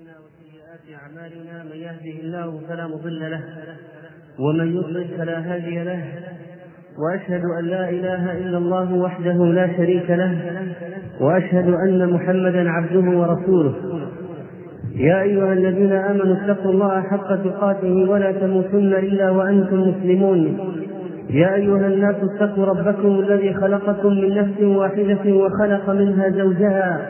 أنفسنا وسيئات أعمالنا من يهده الله فلا مضل له ومن يضلل فلا هادي له وأشهد أن لا إله إلا الله وحده لا شريك له وأشهد أن محمدا عبده ورسوله. يا أيها الذين آمنوا اتقوا الله حق تقاته ولا تموتن إلا وأنتم مسلمون. يا أيها الناس اتقوا ربكم الذي خلقكم من نفس واحدة وخلق منها زوجها.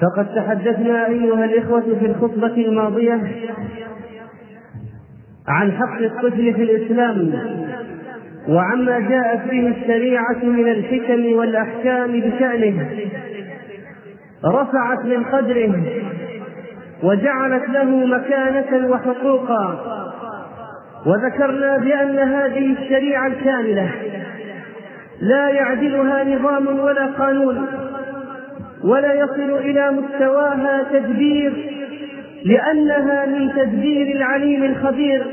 فقد تحدثنا أيها الإخوة في الخطبة الماضية عن حق الطفل في الإسلام وعما جاءت به الشريعة من الحكم والأحكام بشأنه رفعت من قدره وجعلت له مكانة وحقوقا وذكرنا بأن هذه الشريعة الكاملة لا يعدلها نظام ولا قانون. ولا يصل إلى مستواها تدبير لأنها من تدبير العليم الخبير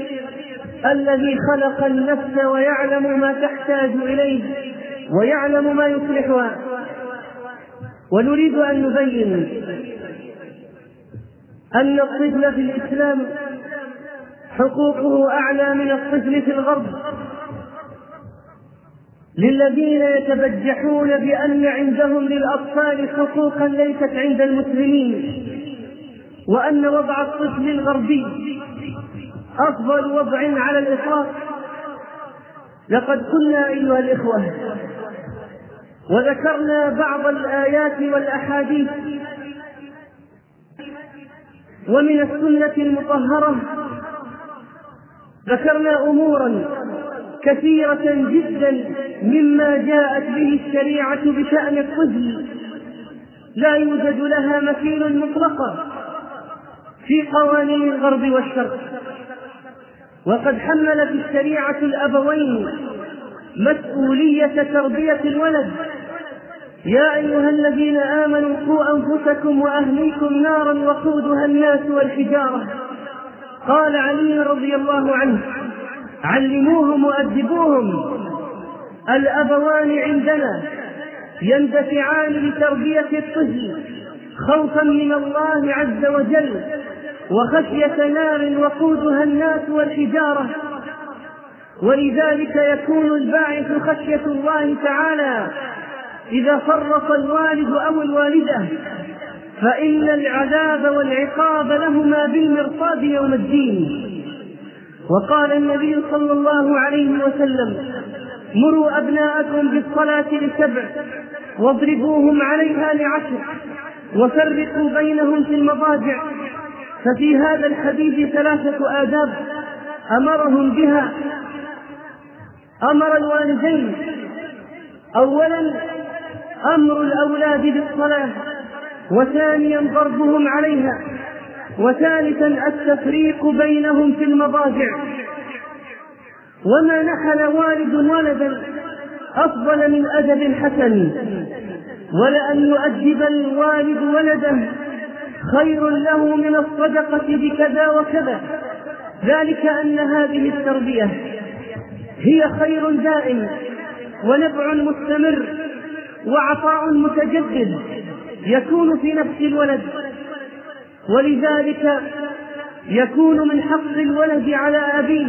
الذي خلق النفس ويعلم ما تحتاج إليه ويعلم ما يصلحها. ونريد أن نبين أن الطفل في الإسلام حقوقه أعلى من الطفل في الغرب. للذين يتبجحون بأن عندهم للأطفال حقوقا ليست عند المسلمين وأن وضع الطفل الغربي أفضل وضع على الإطلاق. لقد قلنا أيها الإخوة وذكرنا بعض الآيات والأحاديث ومن السنة المطهرة ذكرنا أمورا كثيرة جدا مما جاءت به الشريعة بشأن الطفل. لا يوجد لها مثيل مطلقا في قوانين الغرب والشرق. وقد حملت الشريعة الأبوين مسؤولية تربية الولد. يا أيها الذين آمنوا قوا أنفسكم وأهليكم نارا وقودها الناس والحجارة. قال علي رضي الله عنه علموهم وأدبوهم. الأبوان عندنا يندفعان لتربية الطفل خوفا من الله عز وجل وخشية نار وقودها الناس والحجارة. ولذلك يكون الباعث خشية الله تعالى إذا فرط الوالد أو الوالدة فإن العذاب والعقاب لهما بالمرصاد يوم الدين. وقال النبي صلى الله عليه وسلم مروا أبناءكم بالصلاة لسبع واضربوهم عليها لعشر وفرقوا بينهم في المضاجع ففي هذا الحديث ثلاثة آداب أمرهم بها. أمر الوالدين أولا أمر الأولاد بالصلاة وثانيا ضربهم عليها. وثالثا التفريق بينهم في المضاجع. وما نحل والد ولدا أفضل من أدب حسن ولأن يؤدب الوالد ولده خير له من الصدقة بكذا وكذا. ذلك أن هذه التربية هي خير دائم ونفع مستمر وعطاء متجدد يكون في نفس الولد. ولذلك يكون من حق الولد على أبيه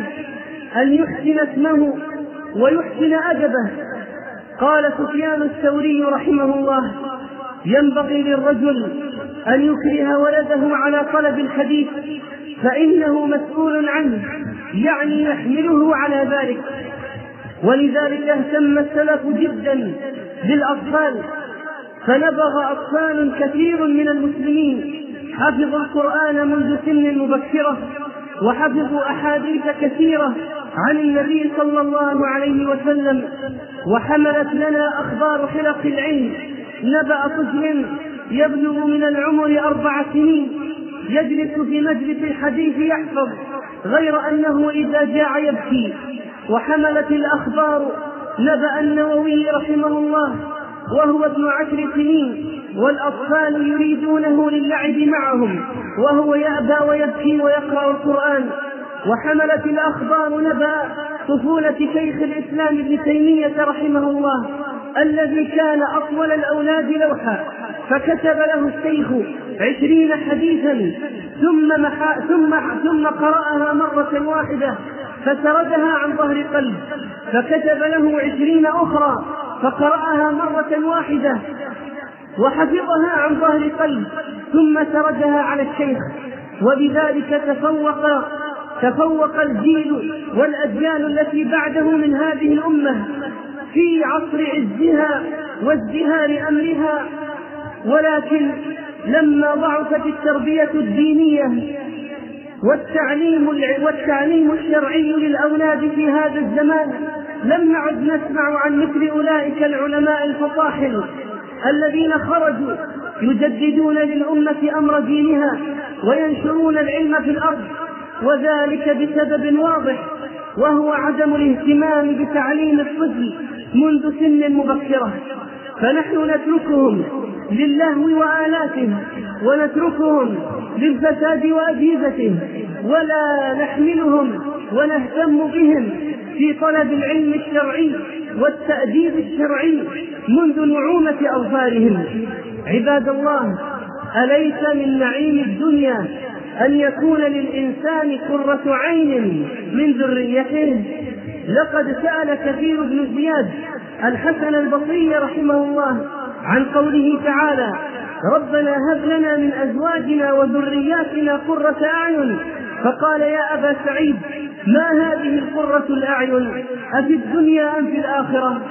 أن يحسن اسمه ويحسن أدبه. قال سفيان الثوري رحمه الله ينبغي للرجل أن يكره ولده على طلب الحديث فإنه مسؤول عنه يعني يحمله على ذلك. ولذلك اهتم السلف جدا بالأطفال فنبغ أطفال كثير من المسلمين حفظوا القرآن منذ سن مبكرة وحفظوا أحاديث كثيرة عن النبي صلى الله عليه وسلم وحملت لنا أخبار حلق العلم نبأ طفل يبلغ من العمر أربع سنين يجلس في مجلس الحديث يحفظ غير أنه إذا جاع يبكي وحملت الأخبار نبأ النووي رحمه الله وهو ابن عشر سنين والأطفال يريدونه للعب معهم وهو يأبى ويبكي ويقرأ القرآن. وحملت الأخبار نبأ طفولة شيخ الإسلام ابن تيمية رحمه الله الذي كان أطول الأولاد لوحا فكتب له الشيخ عشرين حديثا ثم محا ثم ثم قرأها مرة واحدة فسردها عن ظهر قلب. فكتب له عشرين أخرى فقرأها مرة واحدة وحفظها عن ظهر قلب ثم سردها على الشيخ وبذلك تفوق تفوق الجيل والأجيال التي بعده من هذه الأمة في عصر عزها وازدهار أمرها. ولكن لما ضعفت التربية الدينية والتعليم والتعليم الشرعي للأولاد في هذا الزمان لم نعد نسمع عن مثل أولئك العلماء الفطاحل الذين خرجوا يجددون للأمة أمر دينها وينشرون العلم في الأرض وذلك بسبب واضح وهو عدم الاهتمام بتعليم الطفل منذ سن مبكرة. فنحن نتركهم للهو وآلاته ونتركهم للفساد وأجهزته ولا نحملهم ونهتم بهم في طلب العلم الشرعي والتأديب الشرعي منذ نعومة أظفارهم. عباد الله أليس من نعيم الدنيا أن يكون للإنسان قرة عين من ذريته؟ لقد سأل كثير بن زياد الحسن البصري رحمه الله عن قوله تعالى ربنا هب لنا من أزواجنا وذرياتنا قرة أعين. فقال يا أبا سعيد ما هذه القرة الأعين؟ أفي الدنيا أم في الآخرة؟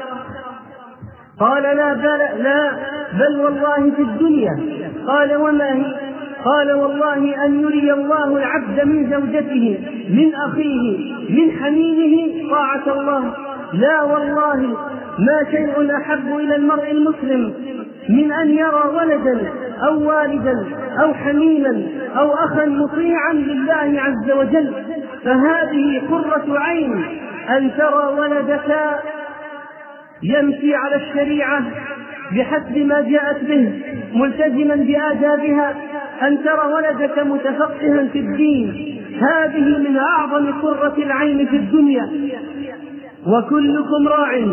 قال لا بل لا بل والله في الدنيا. قال وما هي؟ قال والله أن يري الله العبد من زوجته من أخيه من حميمه. طاعة الله. لا والله ما شيء أحب إلى المرء المسلم من أن يرى ولدا أو والدا أو حميما أو أخا مطيعا لله عز وجل. فهذه قرة عين أن ترى ولدك يمشي على الشريعة بحسب ما جاءت به ملتزما بآدابها. أن ترى ولدك متفقها في الدين هذه من أعظم قرة العين في الدنيا. وكلكم راع.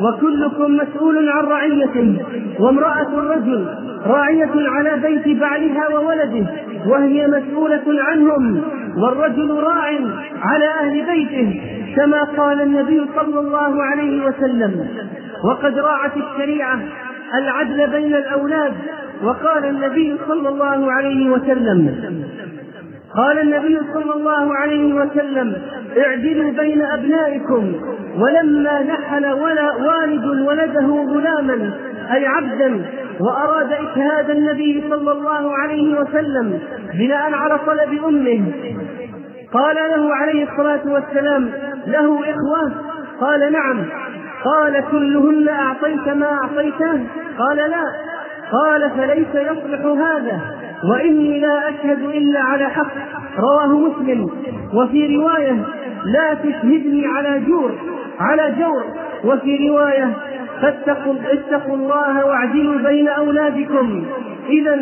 وكلكم مسؤول عن رعيته وامرأة الرجل راعية على بيت بعلها وولده وهي مسؤولة عنهم والرجل راع على أهل بيته كما قال النبي صلى الله عليه وسلم. وقد راعت الشريعة العدل بين الأولاد وقال النبي صلى الله عليه وسلم قال النبي صلى الله عليه وسلم اعدلوا بين أبنائكم ولما نحل ولا والد ولده غلاما أي عبدا وأراد إشهاد النبي صلى الله عليه وسلم بناء على طلب أمه قال له عليه الصلاة والسلام له إخوة؟ قال نعم. قال كلهن أعطيت ما أعطيته؟ قال لا. قال فليس يصلح هذا. وإني لا أشهد إلا على حق. رواه مسلم. وفي رواية لا تشهدني على جور على جور. وفي رواية فاتقوا اتقوا الله واعدلوا بين أولادكم. إذا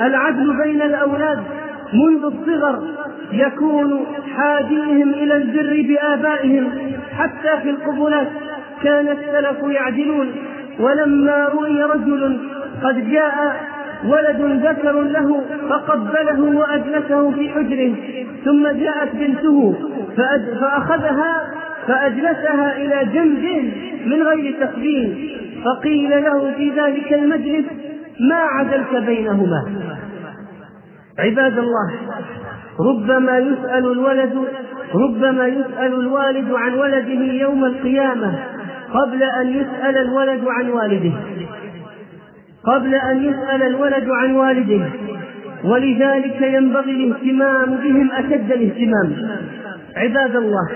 العدل بين الأولاد منذ الصغر يكون حاديهم إلى البر بآبائهم. حتى في القبلات كان السلف يعدلون. ولما رؤي رجل قد جاء ولد ذكر له فقبله وأجلسه في حجره ثم جاءت بنته فأخذها فأجلسها إلى جنبه من غير تقبيل فقيل له في ذلك المجلس ما عدلت بينهما؟ عباد الله ربما يسأل الولد ربما يسأل الوالد عن ولده يوم القيامة قبل أن يسأل الولد عن والده. قبل أن يسأل الولد عن والده ولذلك ينبغي الاهتمام بهم أشد الاهتمام. عباد الله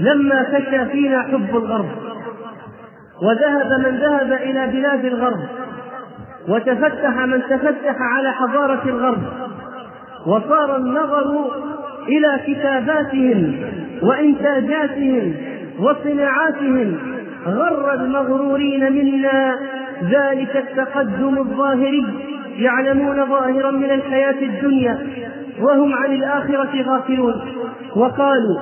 لما فشى فينا حب الغرب وذهب من ذهب إلى بلاد الغرب وتفتح من تفتح على حضارة الغرب وصار النظر إلى كتاباتهم وإنتاجاتهم وصناعاتهم غر المغرورين منا. ذلك التقدم الظاهري يعلمون ظاهرا من الحياة الدنيا وهم عن الآخرة غافلون. وقالوا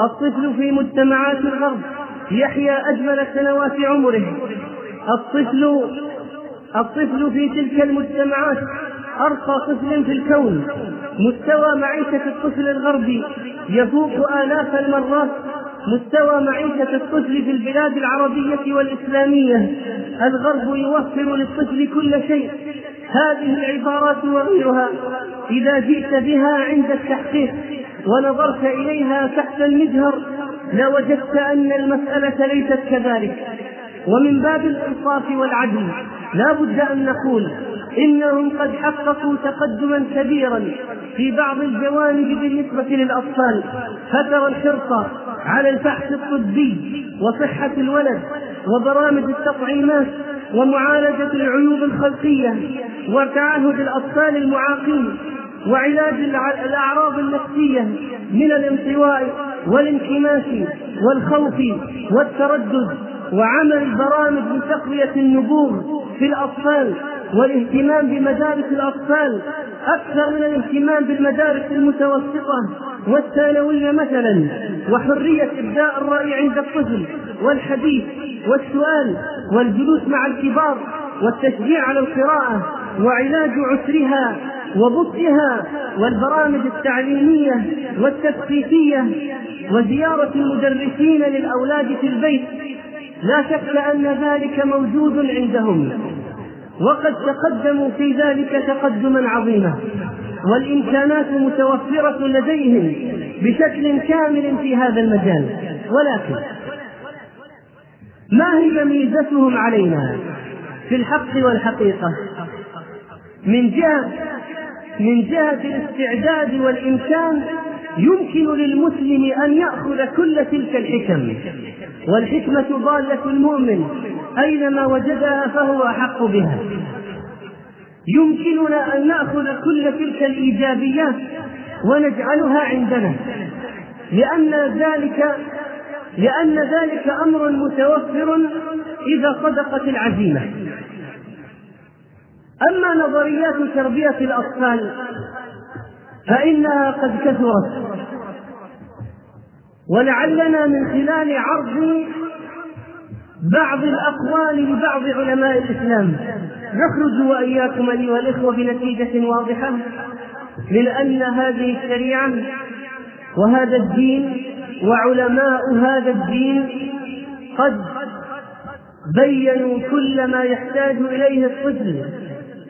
الطفل في مجتمعات الغرب يحيا أجمل سنوات عمره. الطفل الطفل في تلك المجتمعات أرقى طفل في الكون. مستوى معيشة الطفل الغربي يفوق آلاف المرات مستوى معيشة الطفل في البلاد العربية والإسلامية. الغرب يوفر للطفل كل شيء. هذه العبارات وغيرها إذا جئت بها عند التحقيق ونظرت إليها تحت المجهر لوجدت أن المسألة ليست كذلك. ومن باب الإنصاف والعدل لا بد أن نقول إنهم قد حققوا تقدما كبيرا في بعض الجوانب بالنسبة للأطفال. فترى الحرص على البحث الطبي وصحة الولد وبرامج التطعيمات ومعالجة العيوب الخلقية وتعهد الأطفال المعاقين وعلاج الأعراض النفسية من الانطواء والانكماش والخوف والتردد وعمل برامج لتقوية النبوغ في الأطفال والاهتمام بمدارس الأطفال أكثر من الاهتمام بالمدارس المتوسطة والثانوية مثلا وحرية إبداء الرأي عند الطفل والحديث والسؤال والجلوس مع الكبار والتشجيع على القراءة وعلاج عسرها وبطئها والبرامج التعليمية والتثقيفية وزيارة المدرسين للأولاد في البيت لا شك أن ذلك موجود عندهم. وقد تقدموا في ذلك تقدما عظيما. والإمكانات متوفرة لديهم بشكل كامل في هذا المجال. ولكن ما هي ميزتهم علينا في الحق والحقيقة؟ من جهة من جهة الاستعداد والإمكان يمكن للمسلم أن يأخذ كل تلك الحكم. والحكمة ضالة المؤمن. أينما وجدها فهو أحق بها. يمكننا أن نأخذ كل تلك الإيجابيات ونجعلها عندنا. لأن ذلك لأن ذلك أمر متوفر إذا صدقت العزيمة. أما نظريات تربية الأطفال فإنها قد كثرت. ولعلنا من خلال عرض بعض الأقوال لبعض علماء الإسلام نخرج وإياكم أيها الإخوة بنتيجة واضحة من أن هذه الشريعة وهذا الدين وعلماء هذا الدين قد بينوا كل ما يحتاج إليه الطفل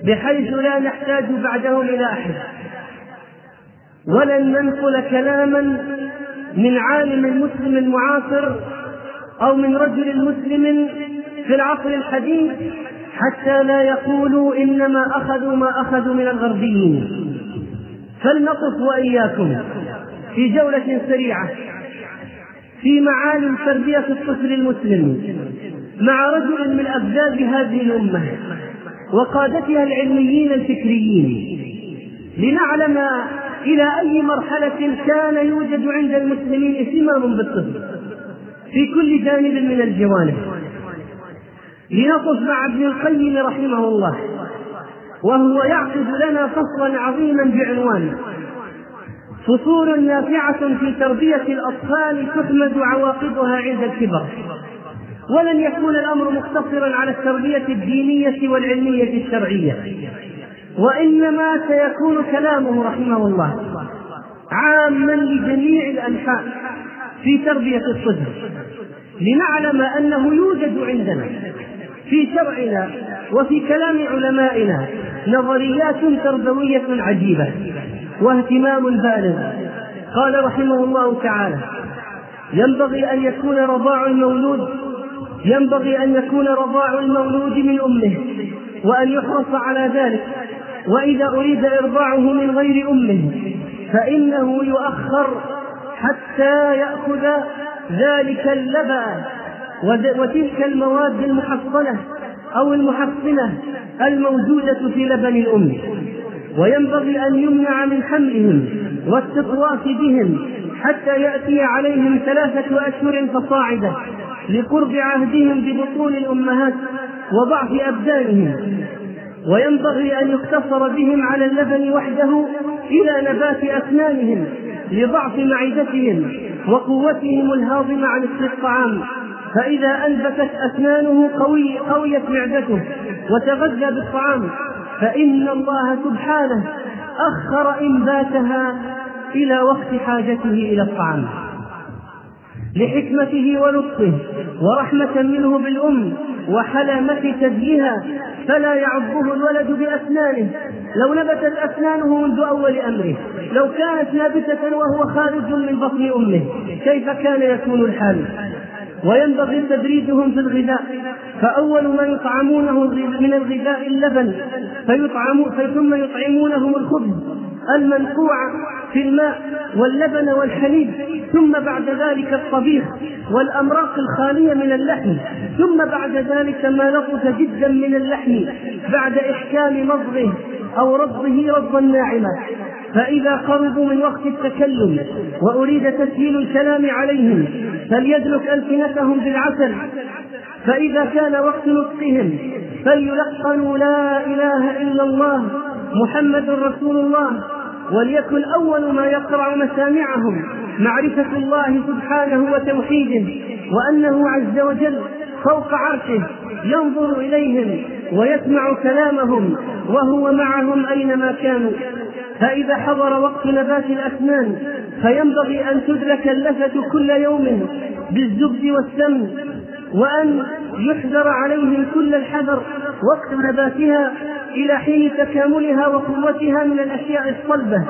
بحيث لا نحتاج بعدهم إلى أحد. ولن ننقل كلاما من عالم مسلم معاصر أو من رجل مسلم في العصر الحديث حتى لا يقولوا إنما أخذوا ما أخذوا من الغربيين. فلنقف وإياكم في جولة سريعة في معالم تربية الطفل المسلم مع رجل من أبداد هذه الأمة وقادتها العلميين الفكريين. لنعلم إلى أي مرحلة كان يوجد عند المسلمين اهتمام بالطفل في كل جانب من الجوانب. لنقف مع ابن القيم رحمه الله وهو يعقد لنا فصلا عظيما بعنوان فصول نافعة في تربية الأطفال تحمد عواقبها عند الكبر. ولن يكون الأمر مقتصرا على التربية الدينية والعلمية الشرعية. وإنما سيكون كلامه رحمه الله عاما لجميع الأنحاء في تربية الطفل لنعلم أنه يوجد عندنا في شرعنا وفي كلام علمائنا نظريات تربوية عجيبة واهتمام بالغ. قال رحمه الله تعالى ينبغي أن يكون رضاع المولود ينبغي أن يكون رضاع المولود من أمه وأن يحرص على ذلك. وإذا أريد إرضاعه من غير أمه فإنه يؤخر حتى يأخذ ذلك اللبن وتلك المواد المحصنة أو المحصنة الموجودة في لبن الأم. وينبغي أن يمنع من حملهم واستطواف بهم حتى يأتي عليهم ثلاثة أشهر فصاعدا لقرب عهدهم ببطون الأمهات وضعف أبدانهم. وينبغي أن يقتصر بهم على اللبن وحده إلى نبات أسنانهم لضعف معدتهم وقوتهم الهاضمة عن الطعام فإذا أنبتت أسنانه قوي قويت معدته وتغذى بالطعام فإن الله سبحانه أخر إنباتها إلى وقت حاجته إلى الطعام. لحكمته ولطفه ورحمة منه بالأم وحلمة ثديها فلا يعضه الولد بأسنانه. لو نبتت أسنانه منذ أول أمره لو كانت نابتة وهو خارج من بطن أمه كيف كان يكون الحال؟ وينبغي تدريجهم في الغذاء. فأول ما يطعمونه من الغذاء اللبن فيطعمون ثم يطعمونهم الخبز. المنقوع في الماء واللبن والحليب ثم بعد ذلك الطبيخ والأمراق الخالية من اللحم ثم بعد ذلك ما لطف جدا من اللحم بعد إحكام مضغه أو رضه رضا ناعما. فإذا قربوا من وقت التكلم وأريد تسهيل الكلام عليهم فليدلك ألسنتهم بالعسل. فإذا كان وقت نطقهم فليلقنوا لا إله إلا الله محمد رسول الله وليكن أول ما يقرع مسامعهم معرفة الله سبحانه وتوحيده وأنه عز وجل فوق عرشه ينظر إليهم ويسمع كلامهم وهو معهم أينما كانوا. فإذا حضر وقت نبات الأسنان فينبغي أن تدرك اللفة كل يوم بالزبد والسمن وأن يحذر عليهم كل الحذر وقت نباتها إلى حين تكاملها وقوتها من الأشياء الصلبة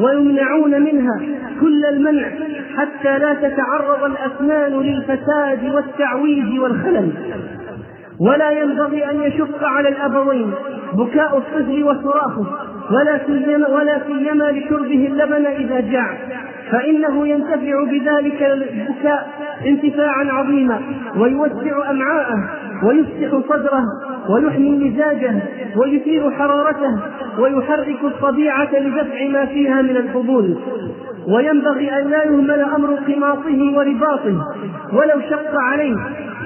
ويمنعون منها كل المنع حتى لا تتعرض الأسنان للفساد والتعويج والخلل. ولا ينبغي أن يشق على الأبوين بكاء الطفل وصراخه ولا سيما ولا سيما لشربه اللبن إذا جاع. فإنه ينتفع بذلك البكاء انتفاعا عظيما ويوسع أمعاءه ويفتح صدره ويحمي مزاجه ويثير حرارته ويحرك الطبيعة لدفع ما فيها من الفضول وينبغي أن لا يهمل أمر قماطه ورباطه ولو شق عليه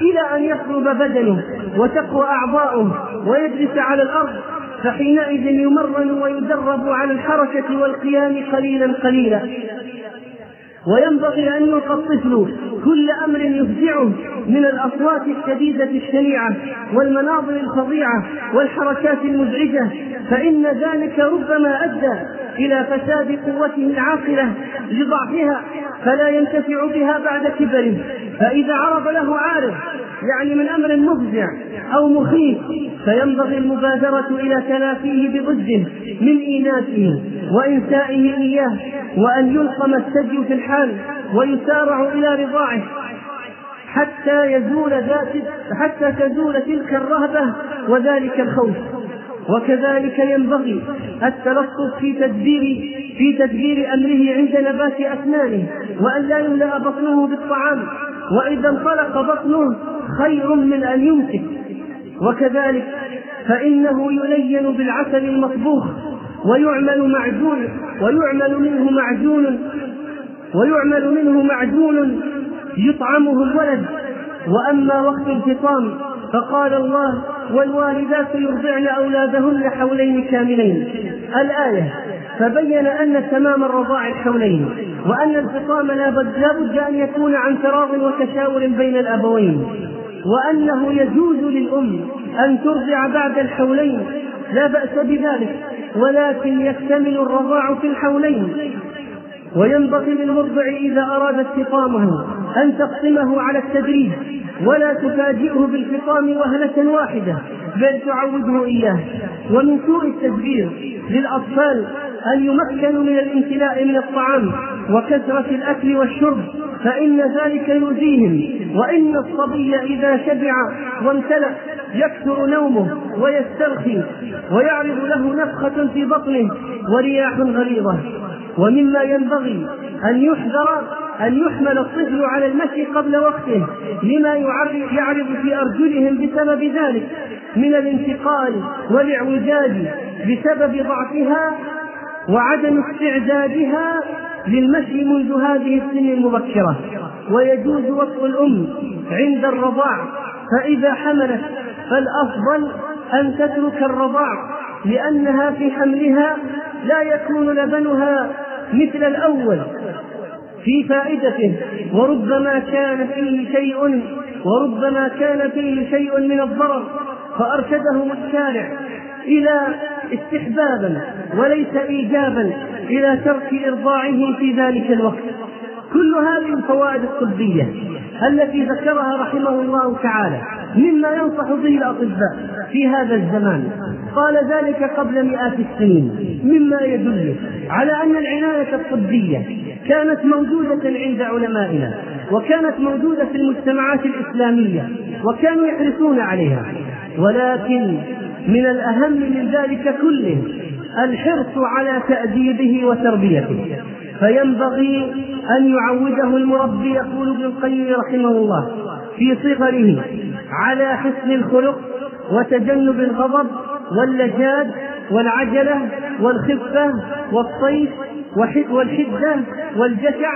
إلى أن يصلب بدنه وتقوى أعضاؤه ويجلس على الأرض فحينئذ يمرن ويدرب على الحركة والقيام قليلا قليلا. وينبغي أن يلقى الطفل كل أمر يفزعه من الأصوات الشديدة الشنيعة والمناظر الفظيعة والحركات المزعجة فإن ذلك ربما أدى إلى فساد قوته العاقلة لضعفها فلا ينتفع بها بعد كبره. فإذا عرض له عارض يعني من أمر مفزع أو مخيف فينبغي المبادرة إلى تلافيه بضده من إيناسه وإنسائه إياه وأن يلقم الثدي في الحال ويسارع إلى رضاعه حتى يزول ذات حتى تزول تلك الرهبة وذلك الخوف. وكذلك ينبغي التلطف في تدبير في تدبير أمره عند نبات أسنانه وأن لا يملأ بطنه بالطعام. وإذا انطلق بطنه خير من أن يمسك. وكذلك فإنه يلين بالعسل المطبوخ ويعمل معجون ويعمل منه معجون ويعمل منه معجون يطعمه الولد. وأما وقت الفطام فقال الله والوالدات يرضعن أولادهن حولين كاملين. الآية فبين أن تمام الرضاع الحولين وأن الفطام لا بد أن يكون عن تراض وتشاور بين الأبوين وأنه يجوز للأم أن ترضع بعد الحولين لا بأس بذلك ولكن يكتمل الرضاع في الحولين. وينبغي للمرضع إذا أراد استقامه أن تقسمه على التدريج ولا تفاجئه بالفطام وهلة واحدة بل تعوده إياه. ومن سوء التدبير للأطفال أن يمكنوا من الامتلاء من الطعام وكثرة الأكل والشرب فإن ذلك يؤذيهم. وإن الصبي إذا شبع وامتلأ يكثر نومه ويسترخي ويعرض له نفخة في بطنه ورياح غليظة. ومما ينبغي أن يحذر أن يحمل الطفل على المشي قبل وقته لما يعرض في أرجلهم بسبب ذلك من الانتقال والإعوجاج بسبب ضعفها وعدم استعدادها للمشي منذ هذه السن المبكرة. ويجوز وطء الأم عند الرضاع فإذا حملت فالأفضل أن تترك الرضاع لأنها في حملها لا يكون لبنها مثل الأول في فائدته. وربما كان فيه شيء وربما كان فيه شيء من الضرر فأرشدهم الشارع إلى استحبابا وليس إيجابا إلى ترك إرضاعه في ذلك الوقت. كل هذه الفوائد الطبية التي ذكرها رحمه الله تعالى مما ينصح به الأطباء في هذا الزمان. قال ذلك قبل مئات السنين. مما يدل على أن العناية الطبية كانت موجودة عند علمائنا وكانت موجودة في المجتمعات الإسلامية وكانوا يحرصون عليها. ولكن من الأهم من ذلك كله الحرص على تأديبه وتربيته. فينبغي أن يعوده المربي يقول ابن القيم رحمه الله في صغره على حسن الخلق وتجنب الغضب واللجاج والعجلة والخفة والصيف والحدة والجشع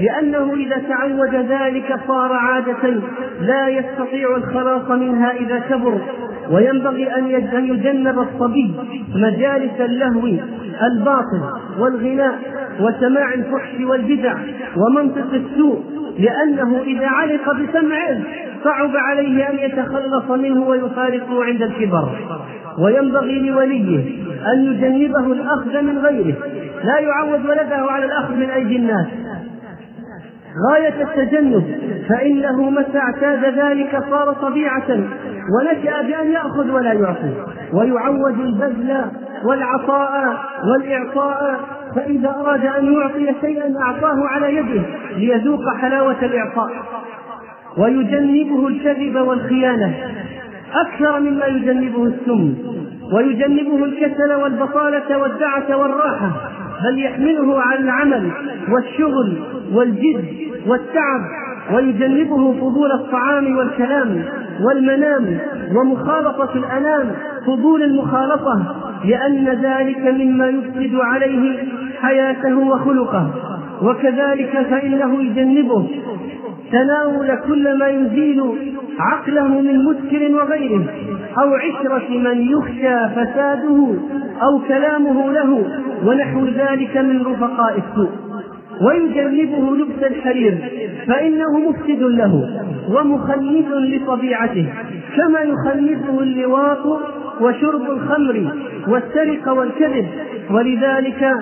لأنه إذا تعود ذلك صار عادة لا يستطيع الخلاص منها إذا كبر. وينبغي أن يجنب الصبي مجالس اللهو الباطل والغناء وسماع الفحش والبدع ومنطق السوء لأنه إذا علق بسمعه صعب عليه أن يتخلص منه ويفارقه عند الكبر. وينبغي لوليه أن يجنبه الأخذ من غيره. لا يعود ولده على الأخذ من أيدي الناس. غاية التجنب فإنه متى اعتاد ذلك صار طبيعة ونشأ بأن يأخذ ولا يعطي ويعود البذل والعطاء والإعطاء فإذا أراد أن يعطي شيئا أعطاه على يده ليذوق حلاوة الإعطاء. ويجنبه الكذب والخيانة أكثر مما يجنبه السم. ويجنبه الكسل والبطالة والدعة والراحة. بل يحمله على العمل والشغل والجد والتعب ويجنبه فضول الطعام والكلام والمنام ومخالطة الأنام. فضول المخالطة لأن ذلك مما يفسد عليه حياته وخلقه. وكذلك فإنه يجنبه تناول كل ما يزيل عقله من مسكر وغيره أو عشرة من يخشى فساده أو كلامه له ونحو ذلك من رفقاء السوء. ويجنبه لبس الحرير فإنه مفسد له ومخنث لطبيعته كما يخنثه اللواط وشرب الخمر والسرقة والكذب. ولذلك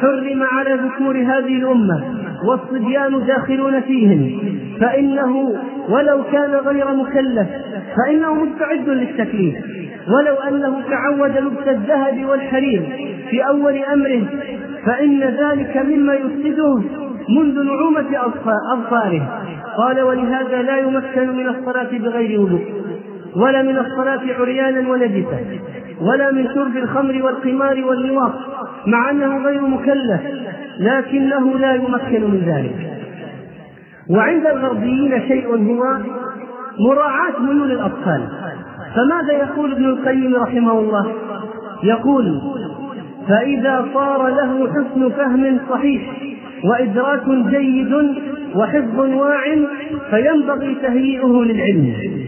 حرم على ذكور هذه الأمة والصبيان داخلون فيهم. فإنه ولو كان غير مكلف فإنه مستعد للتكليف. ولو أنه تعود لبس الذهب والحرير في أول أمره فإن ذلك مما يفسده منذ نعومة أظفاره. قال ولهذا لا يمكن من الصلاة بغير وضوء. ولا من الصلاة عريانا ونجسا ولا من شرب الخمر والقمار واللواط مع أنه غير مكلف لكنه لا يمكن من ذلك. وعند الغربيين شيء هو مراعاة ميول الأطفال. فماذا يقول ابن القيم رحمه الله؟ يقول فإذا صار له حسن فهم صحيح وإدراك جيد وحفظ واع فينبغي تهيئه للعلم.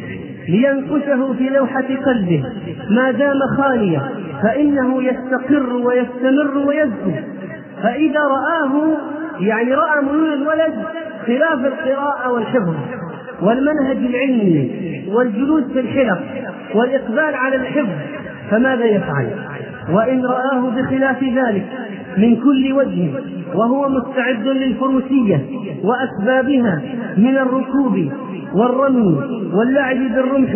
لينقشه في لوحة قلبه. ما دام خاليا فإنه يستقر ويستمر ويزكو فإذا رآه يعني رأى ميول الولد خلاف القراءة والحفظ. والمنهج العلمي والجلوس في الحلق والإقبال على الحفظ فماذا يفعل؟ وإن رآه بخلاف ذلك من كل وجه وهو مستعد للفروسية وأسبابها من الركوب والرمي واللعب بالرمح.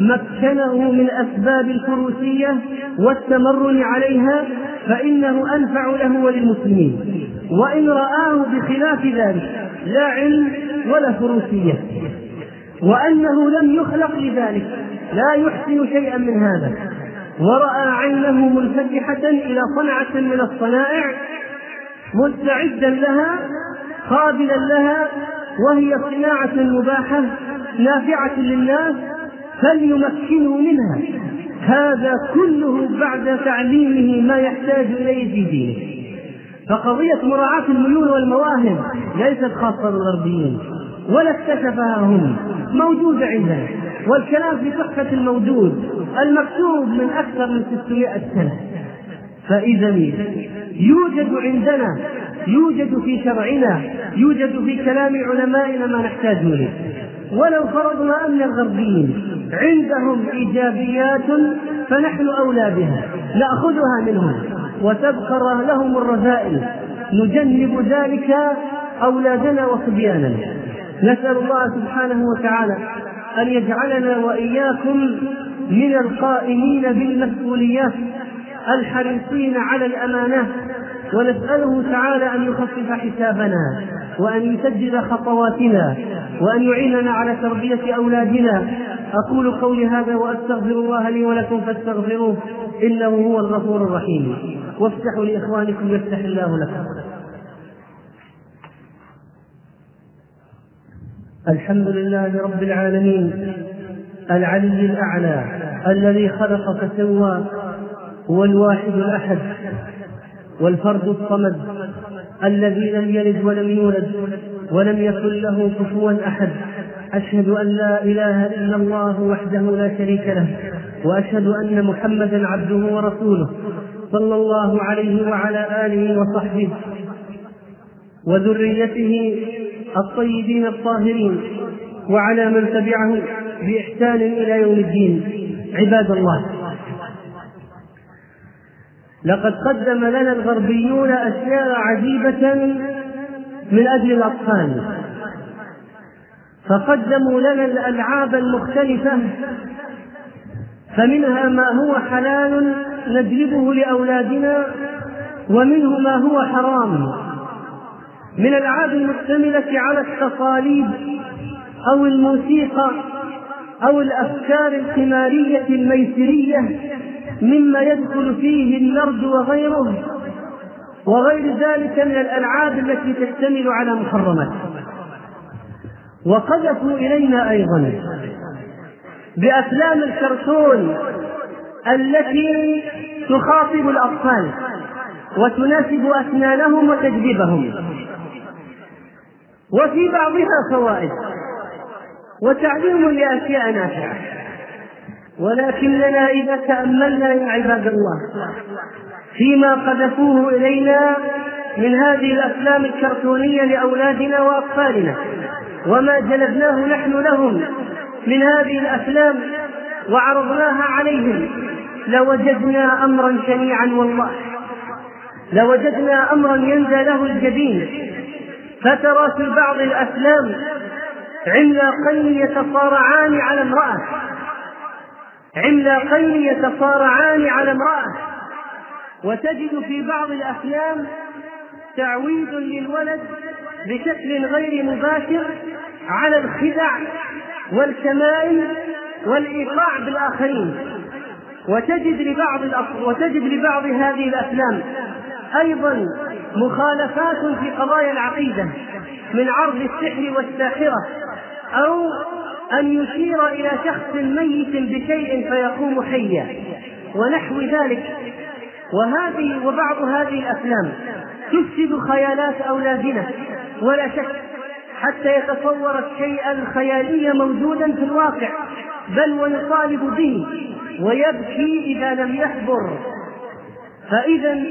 مكنه من أسباب الفروسية والتمرن عليها فإنه أنفع له وللمسلمين. وإن رآه بخلاف ذلك لا علم ولا فروسية. وأنه لم يخلق لذلك لا يحسن شيئا من هذا. ورأى عينه منفتحة إلى صنعة من الصنائع مستعدا لها قابلا لها وهي صناعة مباحة نافعة للناس فليمكنوا منها. هذا كله بعد تعليمه ما يحتاج إليه في دينه. فقضية مراعاة الميول والمواهب ليست خاصة بالغربيين ولا اكتشفها هم موجودة عندنا. والكلام في تحفة الموجود المكتوب من أكثر من 600 سنة. فإذا يوجد عندنا يوجد في شرعنا يوجد في كلام علمائنا ما نحتاج إليه. ولو فرضنا أن الغربيين عندهم إيجابيات فنحن أولى بها نأخذها منهم وتبقى لهم الرذائل. نجنب ذلك أولادنا وصبياننا. نسأل الله سبحانه وتعالى أن يجعلنا وإياكم من القائمين بالمسؤوليات الحريصين على الامانات ونسأله تعالى أن يخفف حسابنا وأن يسجل خطواتنا وأن يعيننا على تربية أولادنا. أقول قولي هذا وأستغفر الله لي ولكم فاستغفروه إنه هو الغفور الرحيم. وافتحوا لإخوانكم يفتح الله لكم. الحمد لله رب العالمين العلي الأعلى الذي خلق فسوى هو الواحد الأحد والفرد الصمد الذي لم يلد ولم يولد ولم يكن له كفوا أحد. أشهد أن لا إله إلا الله وحده لا شريك له وأشهد أن محمدا عبده ورسوله صلى الله عليه وعلى آله وصحبه وذريته الطيبين الطاهرين وعلى من تبعه بإحسان إلى يوم الدين. عباد الله لقد قدم لنا الغربيون أشياء عجيبة من أجل الأطفال. فقدموا لنا الألعاب المختلفة فمنها ما هو حلال نجلبه لأولادنا ومنه ما هو حرام. من الألعاب المشتملة على التصاليب أو الموسيقى أو الأفكار القمارية الميسرية مما يدخل فيه النرد وغيره وغير ذلك من الألعاب التي تشتمل على محرمات. وقذفوا إلينا أيضا بأفلام الكرتون التي تخاطب الأطفال وتناسب أسنانهم وتجذبهم وفي بعضها فوائد. وتعليم لأشياء نافعة. ولكننا إذا تأملنا يا عباد الله فيما قذفوه إلينا من هذه الأفلام الكرتونية لأولادنا وأطفالنا وما جلبناه نحن لهم من هذه الأفلام وعرضناها عليهم لوجدنا أمرا شنيعا والله. لوجدنا أمرا ينزى له الجبين فترى في بعض الأفلام عملاقين يتصارعان على امرأة. عملاقين يتصارعان على امرأة. وتجد في بعض الأفلام تعويد للولد بشكل غير مباشر على الخدع والشمائل والإيقاع بالآخرين. وتجد لبعض وتجد لبعض هذه الأفلام أيضا مخالفات في قضايا العقيدة من عرض السحر والساحرة أو أن يشير إلى شخص ميت بشيء فيقوم حيا ونحو ذلك. وهذه وبعض هذه الأفلام تفسد خيالات أولادنا ولا شك حتى يتصور الشيء الخيالي موجودا في الواقع بل ويطالب به ويبكي إذا لم يحضر. فإذا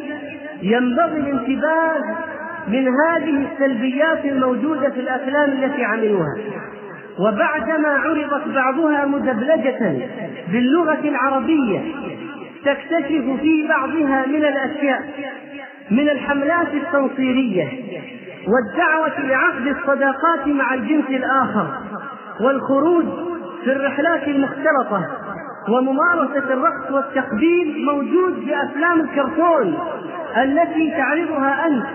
ينبغي الانتباه من هذه السلبيات الموجودة في الأفلام التي عملوها. وبعدما عرضت بعضها مدبلجة باللغة العربية تكتشف في بعضها من الأشياء من الحملات التنصيرية والدعوة لعقد الصداقات مع الجنس الآخر والخروج في الرحلات المختلطة. وممارسة الرقص والتقبيل موجود في أفلام الكرتون التي تعرضها أنت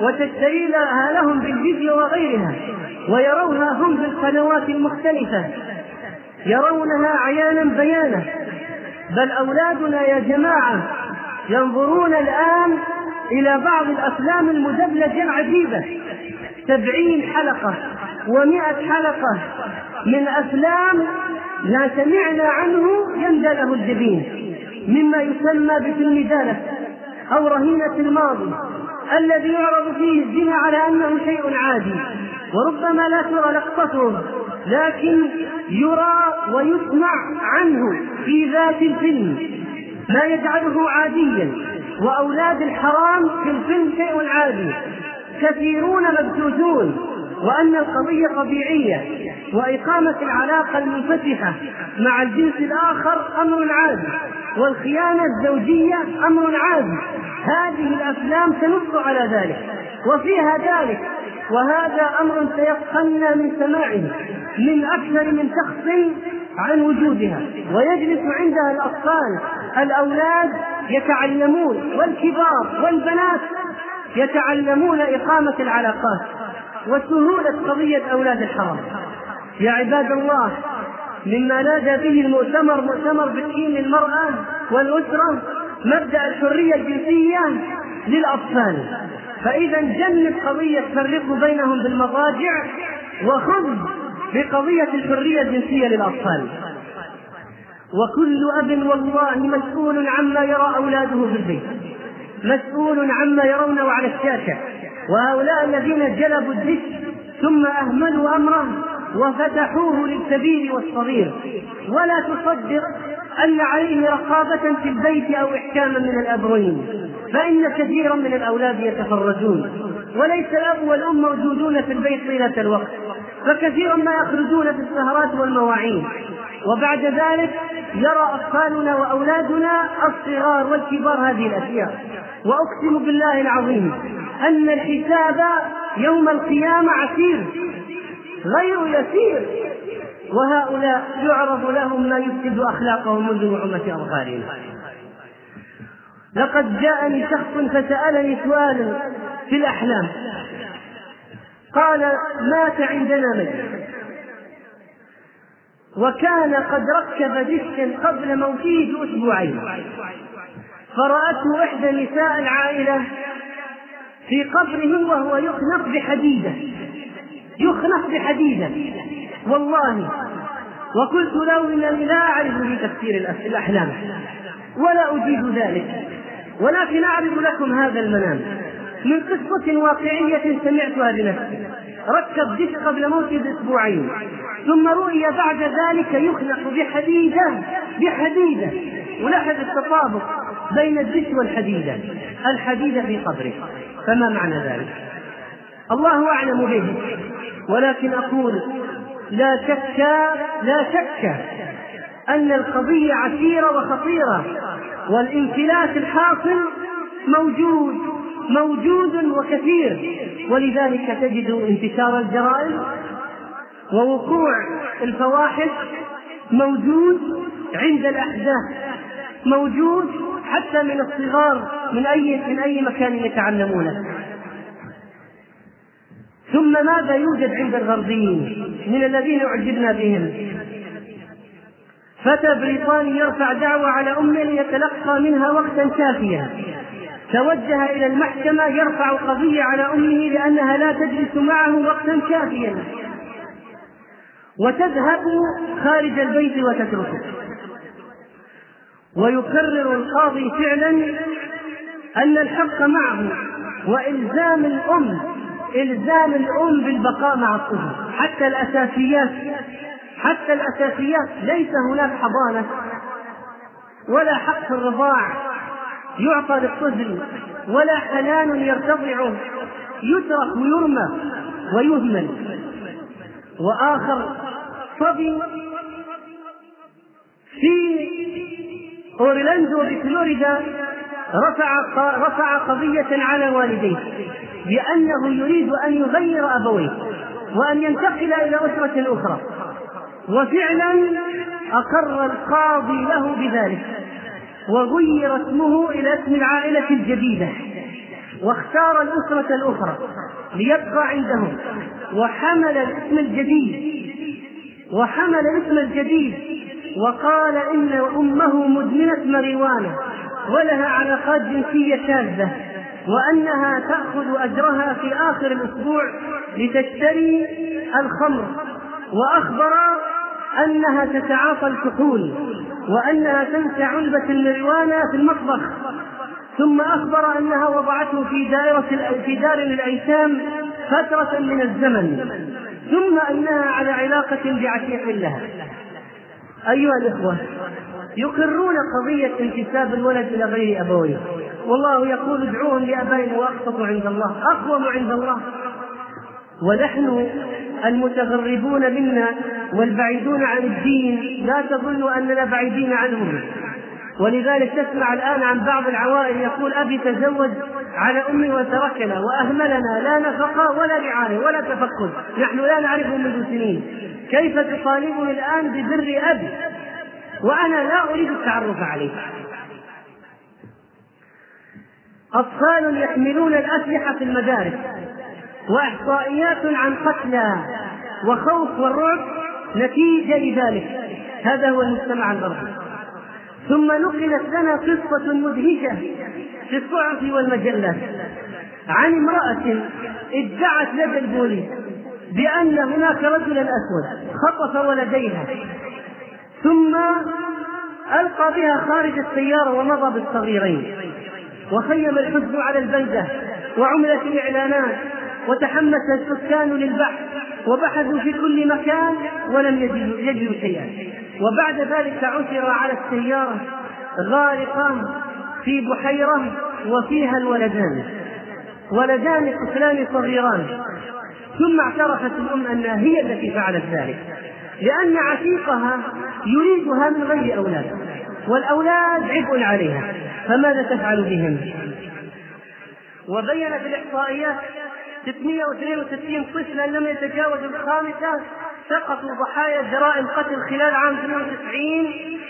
وتشتريها لهم بالفيديو وغيرها ويرونها هم في القنوات المختلفة يرونها عيانا بيانا بل أولادنا يا جماعة ينظرون الآن إلى بعض الأفلام المدبلجة العجيبة سبعين حلقة ومائة حلقة من أفلام لا سمعنا عنه يندى له الجبين مما يسمى بفيلم دالة أو رهينة الماضي الذي يعرض فيه الزنا على أنه شيء عادي وربما لا ترى لقطته لكن يرى ويسمع عنه في ذات الفيلم. ما يجعله عاديا وأولاد الحرام في الفيلم شيء عادي. كثيرون مبثوثون وأن القضية طبيعية وإقامة العلاقة المنفتحة مع الجنس الآخر أمر عادي والخيانة الزوجية أمر عادي هذه الأفلام تنص على ذلك وفيها ذلك وهذا أمر سيفقنا من سماعه من أكثر من شخص عن وجودها ويجلس عندها الأطفال الأولاد يتعلمون والكبار والبنات يتعلمون إقامة العلاقات. وسهولة قضية أولاد الحرام يا عباد الله مما نادى به المؤتمر مؤتمر بتكين المرأة والأسرة مبدأ الحرية الجنسية للأطفال. فإذا جنب قضية فرق بينهم بالمضاجع وخذ بقضية الحرية الجنسية للأطفال. وكل أب والله مسؤول عما يرى أولاده في البيت مسؤول عما يرونه على الشاشة. وهؤلاء الذين جلبوا الدش ثم أهملوا أمره وفتحوه للكبير والصغير. ولا تصدق أن عليه رقابة في البيت أو إحكاما من الأبوين فإن كثيرا من الأولاد يتفرجون. وليس الأب والأم موجودون في البيت طيلة الوقت فكثيرا ما يخرجون في السهرات والمواعيد. وبعد ذلك يرى أطفالنا وأولادنا الصغار والكبار هذه الأشياء. وأقسم بالله العظيم أن الحساب يوم القيامة عسير غير يسير. وهؤلاء يعرض لهم ما يفسد أخلاقهم منذ نعمة أظهارهم لقد جاءني شخص فسألني سؤالا في الأحلام. قال مات عندنا ميت وكان قد ركب دشا قبل موته بأسبوعين. فرأته إحدى نساء العائلة في قبره وهو يخنق بحديدة. يخنق بحديدة. والله. وقلت له إنني لا أعرف في تفسير الأحلام. ولا اجيد ذلك. ولكن أعرض لكم هذا المنام. من قصة واقعية سمعتها بنفسي. ركب دش قبل موته بأسبوعين ثم رؤي بعد ذلك يخلق بحديدة بحديدة ولاحظ التطابق بين الدش والحديدة الحديدة في قبره. فما معنى ذلك؟ الله أعلم به ولكن أقول لا شك لا شك أن القضية عسيرة وخطيرة والانفلات الحاصل موجود. موجود وكثير. ولذلك تجد انتشار الجرائم ووقوع الفواحش موجود عند الأحداث موجود حتى من الصغار من أي من أي مكان يتعلمونه ثم ماذا يوجد عند الغربيين من الذين أعجبنا بهم؟ فتى بريطاني يرفع دعوة على أمه ليتلقى منها وقتا كافيا. توجه إلى المحكمة يرفع قضية على أمه لأنها لا تجلس معه وقتا كافيا. وتذهب خارج البيت وتتركه. ويقرر القاضي فعلا أن الحق معه وإلزام الأم إلزام الأم بالبقاء مع الطفل حتى الأساسيات حتى الأساسيات ليس هناك حضانة ولا حق الرضاع. يعطى للطفل ولا حنان يرتضعه يترك ويرمى ويهمل. وآخر صبي في أورلاندو بفلوريدا رفع رفع قضية على والديه بأنه يريد أن يغير أبويه وأن ينتقل إلى أسرة أخرى. وفعلا أقر القاضي له بذلك. وغير اسمه إلى اسم العائلة الجديدة واختار الأسرة الأخرى ليبقى عندهم وحمل الاسم الجديد وحمل الاسم الجديد وقال إن أمه مدمنة مريوانة ولها علاقات جنسية شاذة وأنها تأخذ أجرها في آخر الأسبوع لتشتري الخمر وأخبر أنها تتعاطى الكحول وأنها تنسى علبة المريوانة في المطبخ. ثم أخبر أنها وضعته في دائرة في دار الأيتام فترة من الزمن. ثم أنها على علاقة بعشيق لها. أيها الإخوة يقرون قضية انتساب الولد إلى غير أبويه. والله يقول ادعوهم لآبائهم وأقسط عند الله أقوم عند الله. ونحن المتغربون منا والبعيدون عن الدين لا تظنوا أننا بعيدين عنهم. ولذلك تسمع الآن عن بعض العوائل يقول أبي تزوج على أمي وتركنا وأهملنا لا نفقة ولا رعاية ولا تفقد. نحن لا نعرفه منذ سنين. كيف تطالبني الآن ببر أبي؟ وأنا لا أريد التعرف عليه. أطفال يحملون الأسلحة في المدارس. وإحصائيات عن قتلى وخوف والرعب نتيجة لذلك. هذا هو المجتمع الغربي ثم نقلت لنا قصة مدهشة في الصحف والمجلات عن امرأة ادعت لدى البوليس بأن هناك رجلا أسود خطف ولديها ثم ألقى بها خارج السيارة ومضى بالصغيرين وخيم الحزن على البلدة وعملت الإعلانات وتحمس السكان للبحث وبحثوا في كل مكان ولم يجدوا, يجدوا شيئا. وبعد ذلك عثر على السيارة غارقة في بحيرة وفيها الولدان. ولدان طفلان صغيران. ثم اعترفت الأم أنها هي التي فعلت ذلك لأن عشيقها يريدها من غير أولاد والأولاد عبء عليها. فماذا تفعل بهم؟ وبينت الإحصائيات 662 طفلا لم يتجاوزوا الخامسة سقطوا ضحايا جرائم قتل خلال عام 92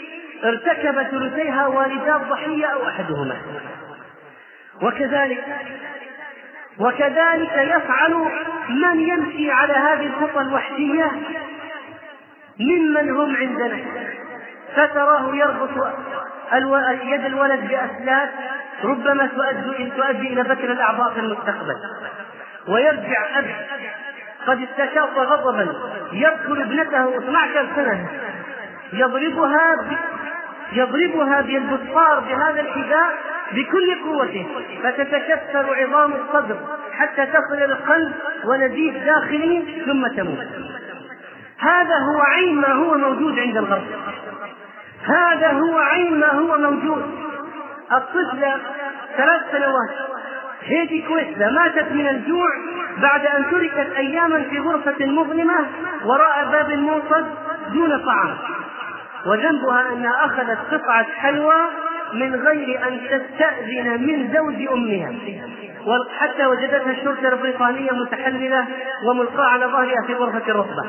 ارتكب ثلثيها والدا الضحية أو أحدهما. وكذلك وكذلك يفعل من يمشي على هذه الخطى الوحشية ممن هم عندنا. فتراه يربط يد الولد بأسلاك ربما تؤدي إلى بتر الأعضاء في المستقبل. ويرجع أب. قد استشاط غضبا. يذكر ابنته 12 سنة. يضربها. يضربها بالبصار بهذا الحذاء بكل قوته. فتتكسر عظام الصدر حتى تصل القلب ونزيف داخلي ثم تموت. هذا هو عين ما هو موجود عند الغرب. هذا هو عين ما هو موجود. الطفلة ثلاث سنوات. هيدي كويسة ماتت من الجوع بعد أن تركت أياما في غرفة مظلمة وراء باب موصد دون طعام. وذنبها أنها أخذت قطعة حلوى من غير أن تستأذن من زوج أمها. حتى وجدتها الشرطة البريطانية متحللة وملقاة على ظهرها في غرفة الرطبة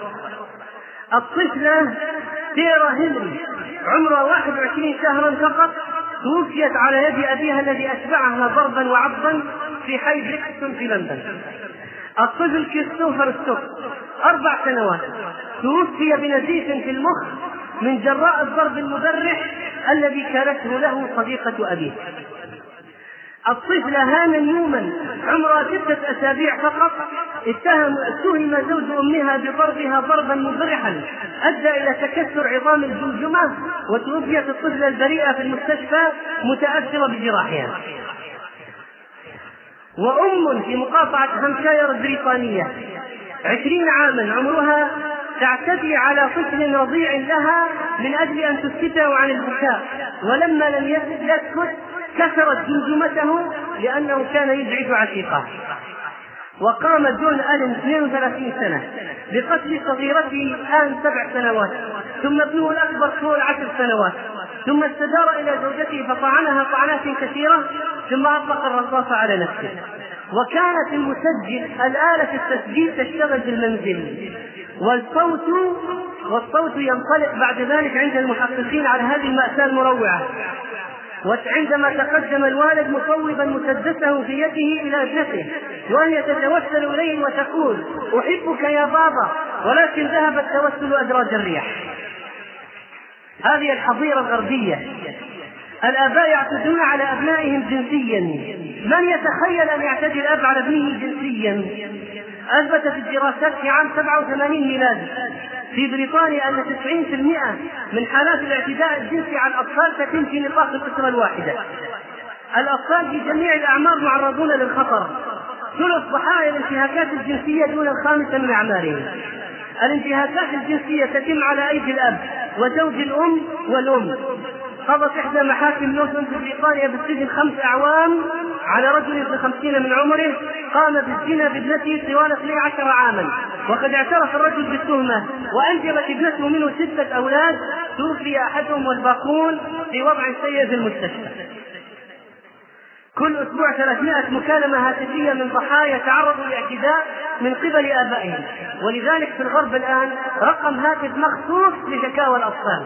الطفلة تيرا هنري عمرها 21 شهرا فقط توفيت على يد أبيها الذي أشبعها ضربا وعضا في حي بريكستون في لندن. الطفل كريستوفر ستوك أربع سنوات. توفي بنزيف في المخ من جراء الضرب المبرح الذي كالته له صديقة أبيه. الطفلة هانا نيومان عمرها ستة أسابيع فقط. اتهم اتهم زوج أمها بضربها ضربا مبرحا. أدى إلى تكسر عظام الجمجمة وتوفيت الطفلة البريئة في المستشفى متأثرة بجراحها. وأم في مقاطعة هامشاير البريطانية عشرين عاما عمرها تعتدي على طفل رضيع لها من أجل أن تسكته عن البكاء. ولما لم يسكت كسرت جمجمته لأنه كان يزعج عشيقه وقام جون ألين 32 سنة بقتل صغيرته الآن سبع سنوات ثم ابنه الأكبر طول عشر سنوات ثم استدار إلى زوجته فطعنها طعنات كثيرة ثم أطلق الرصاص على نفسه. وكانت المسجل الآلة التسجيل تشتغل في المنزل والصوت والصوت ينطلق بعد ذلك عند المحققين على هذه المأساة المروعة. وعندما تقدم الوالد مصوبا مسدسه في يده إلى ابنته وهي تتوسل إليه وتقول أحبك يا بابا. ولكن ذهب التوسل أدراج الرياح. هذه الحظيرة الغربية. الآباء يعتدون على أبنائهم جنسيا. من يتخيل أن يعتدي الأب على ابنه جنسيا؟ أثبتت الدراسات في عام 87 ميلادي. في بريطانيا أن 90% من حالات الاعتداء الجنسي على الأطفال تتم في نطاق الأسرة الواحدة. الأطفال في جميع الأعمار معرضون للخطر. ثلث ضحايا الانتهاكات الجنسية دون الخامسة من أعمارهم. الانتهاكات الجنسية تتم على أيدي الأب وزوج الأم والأم. قضت إحدى محاكم نوتن في بريطانيا بالسجن خمس أعوام على رجل في الخمسين من عمره قام بالزنا بابنته طوال 12 عاما. وقد اعترف الرجل بالتهمة وأنجبت ابنته منه ستة أولاد توفي أحدهم والباقون في وضع سيء في المستشفى. كل أسبوع 300 مكالمة هاتفية من ضحايا تعرضوا لاعتداء من قبل آبائهم. ولذلك في الغرب الآن رقم هاتف مخصوص لشكاوى الأطفال.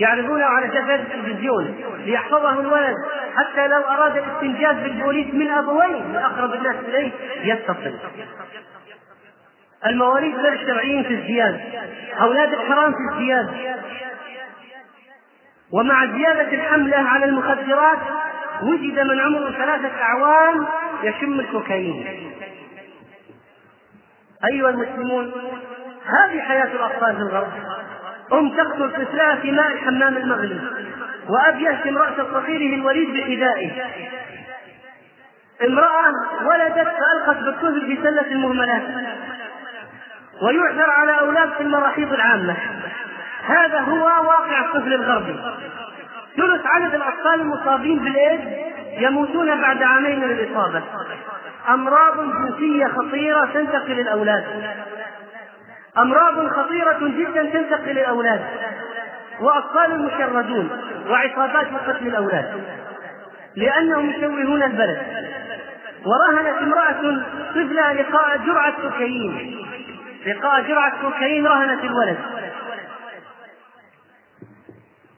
يعرضونه على شاشات التلفزيون ليحفظه الولد حتى لو أراد الاستنجاد بالبوليس من أبويه من اقرب الناس إليه يتصل. المواليد غير الشرعيين في ازدياد أولاد الحرام في ازدياد ومع زيادة الحملة على المخدرات وجد من عمره ثلاثة أعوام يشم الكوكايين. أيها المسلمون هذه حياة الأطفال في الغرب. أم تقتل طفلها في ماء الحمام المغلي وأب يهتم رأس صغيره الوليد بحذائه. امرأة ولدت فألقت بالطفل في سلة المهملات ويعثر على أولاد في المراحيض العامة. هذا هو واقع الطفل الغربي. ثلث عدد الأطفال المصابين بالإيدز يموتون بعد عامين من الإصابة. أمراض جنسية خطيرة تنتقل للأولاد أمراض خطيرة جدا تنتقل للأولاد وأطفال مشردون وعصابات لقتل الأولاد. لأنهم يشوهون البلد. ورهنت امرأة طفلها لقاء جرعة كوكايين. لقاء جرعة كوكايين رهنت الولد.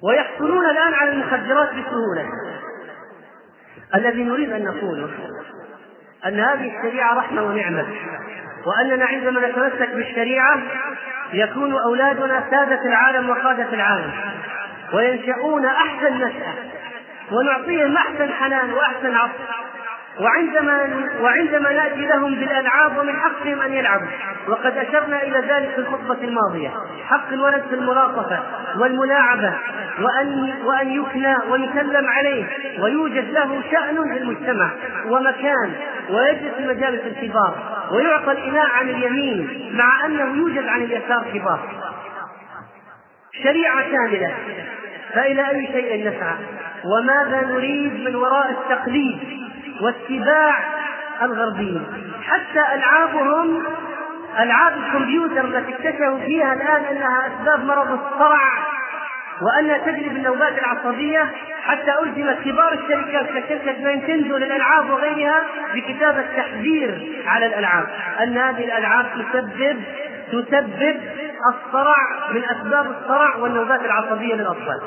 ويحصلون الآن على المخدرات بسهولة. الذي نريد أن نقوله أن هذه الشريعة رحمة ونعمة. وأننا عندما نتمسك بالشريعة يكون أولادنا سادة العالم وقادة العالم وينشؤون أحسن نشأة ونعطيهم أحسن حنان وأحسن عطف وعندما وعندما ناتي لهم بالألعاب ومن حقهم أن يلعبوا. وقد أشرنا إلى ذلك في الخطبة الماضية. حق الولد في الملاطفة والملاعبة وأن وأن يكنى ويسلم عليه ويوجد له شأن في المجتمع ومكان ويجلس في مجالس الكبار ويعطى الإناء عن اليمين مع أنه يوجد عن اليسار كبار. شريعة كاملة. فإلى أي شيء نسعى؟ وماذا نريد من وراء التقليد؟ واتباع الغربيين. حتى ألعابهم ألعاب الكمبيوتر التي اكتشفوا فيها الآن أنها أسباب مرض الصرع وأنها تجري بالنوبات العصبية حتى ألزمت كبار الشركات كشركة نينتندو للألعاب وغيرها بكتابة تحذير على الألعاب. أن هذه الألعاب تسبب تسبب الصرع من أسباب الصرع والنوبات العصبية للأطفال.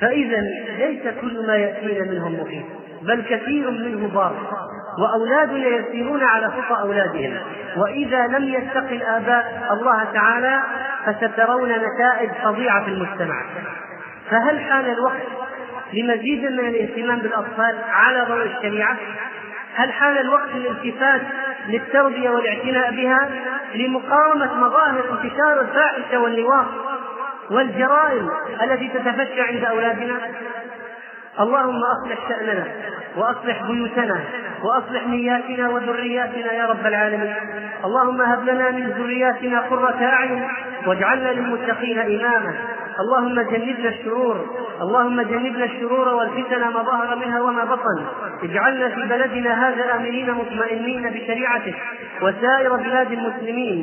فإذا ليس كل ما يأتينا منهم مفيد بل كثير منه ضار وأولادنا يسيرون على خطى أولادهم. وإذا لم يتق الآباء الله تعالى فسترون نتائج فظيعة في المجتمع. فهل حان الوقت لمزيد من الاهتمام بالأطفال على ضوء الشريعة؟ هل حان الوقت للالتفات للتربية والاعتناء بها؟ لمقاومة مظاهر انتشار الفاحشة واللواط والجرائم التي تتفشى عند أولادنا. اللهم أصلح شأننا وأصلح بيوتنا وأصلح نياتنا وذرياتنا يا رب العالمين. اللهم هب لنا من ذرياتنا قرة أعين واجعلنا للمتقين إماما. اللهم جنبنا الشرور اللهم جنبنا الشرور والفتن ما ظهر منها وما بطن. اجعلنا في بلدنا هذا آمنين مطمئنين بشريعتك وسائر بلاد المسلمين.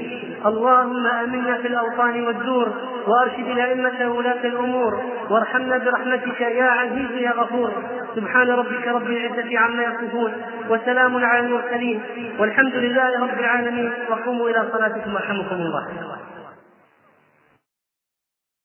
اللهم آمنا في الأوطان والدور وأرشد الأئمة ولاة الأمور وارحمنا برحمتك يا عزيز يا غفور. سبحان ربك رب العزة عما يصفون وسلام على المرسلين والحمد لله رب العالمين. وقوموا إلى صلاتكم ورحمكم الله.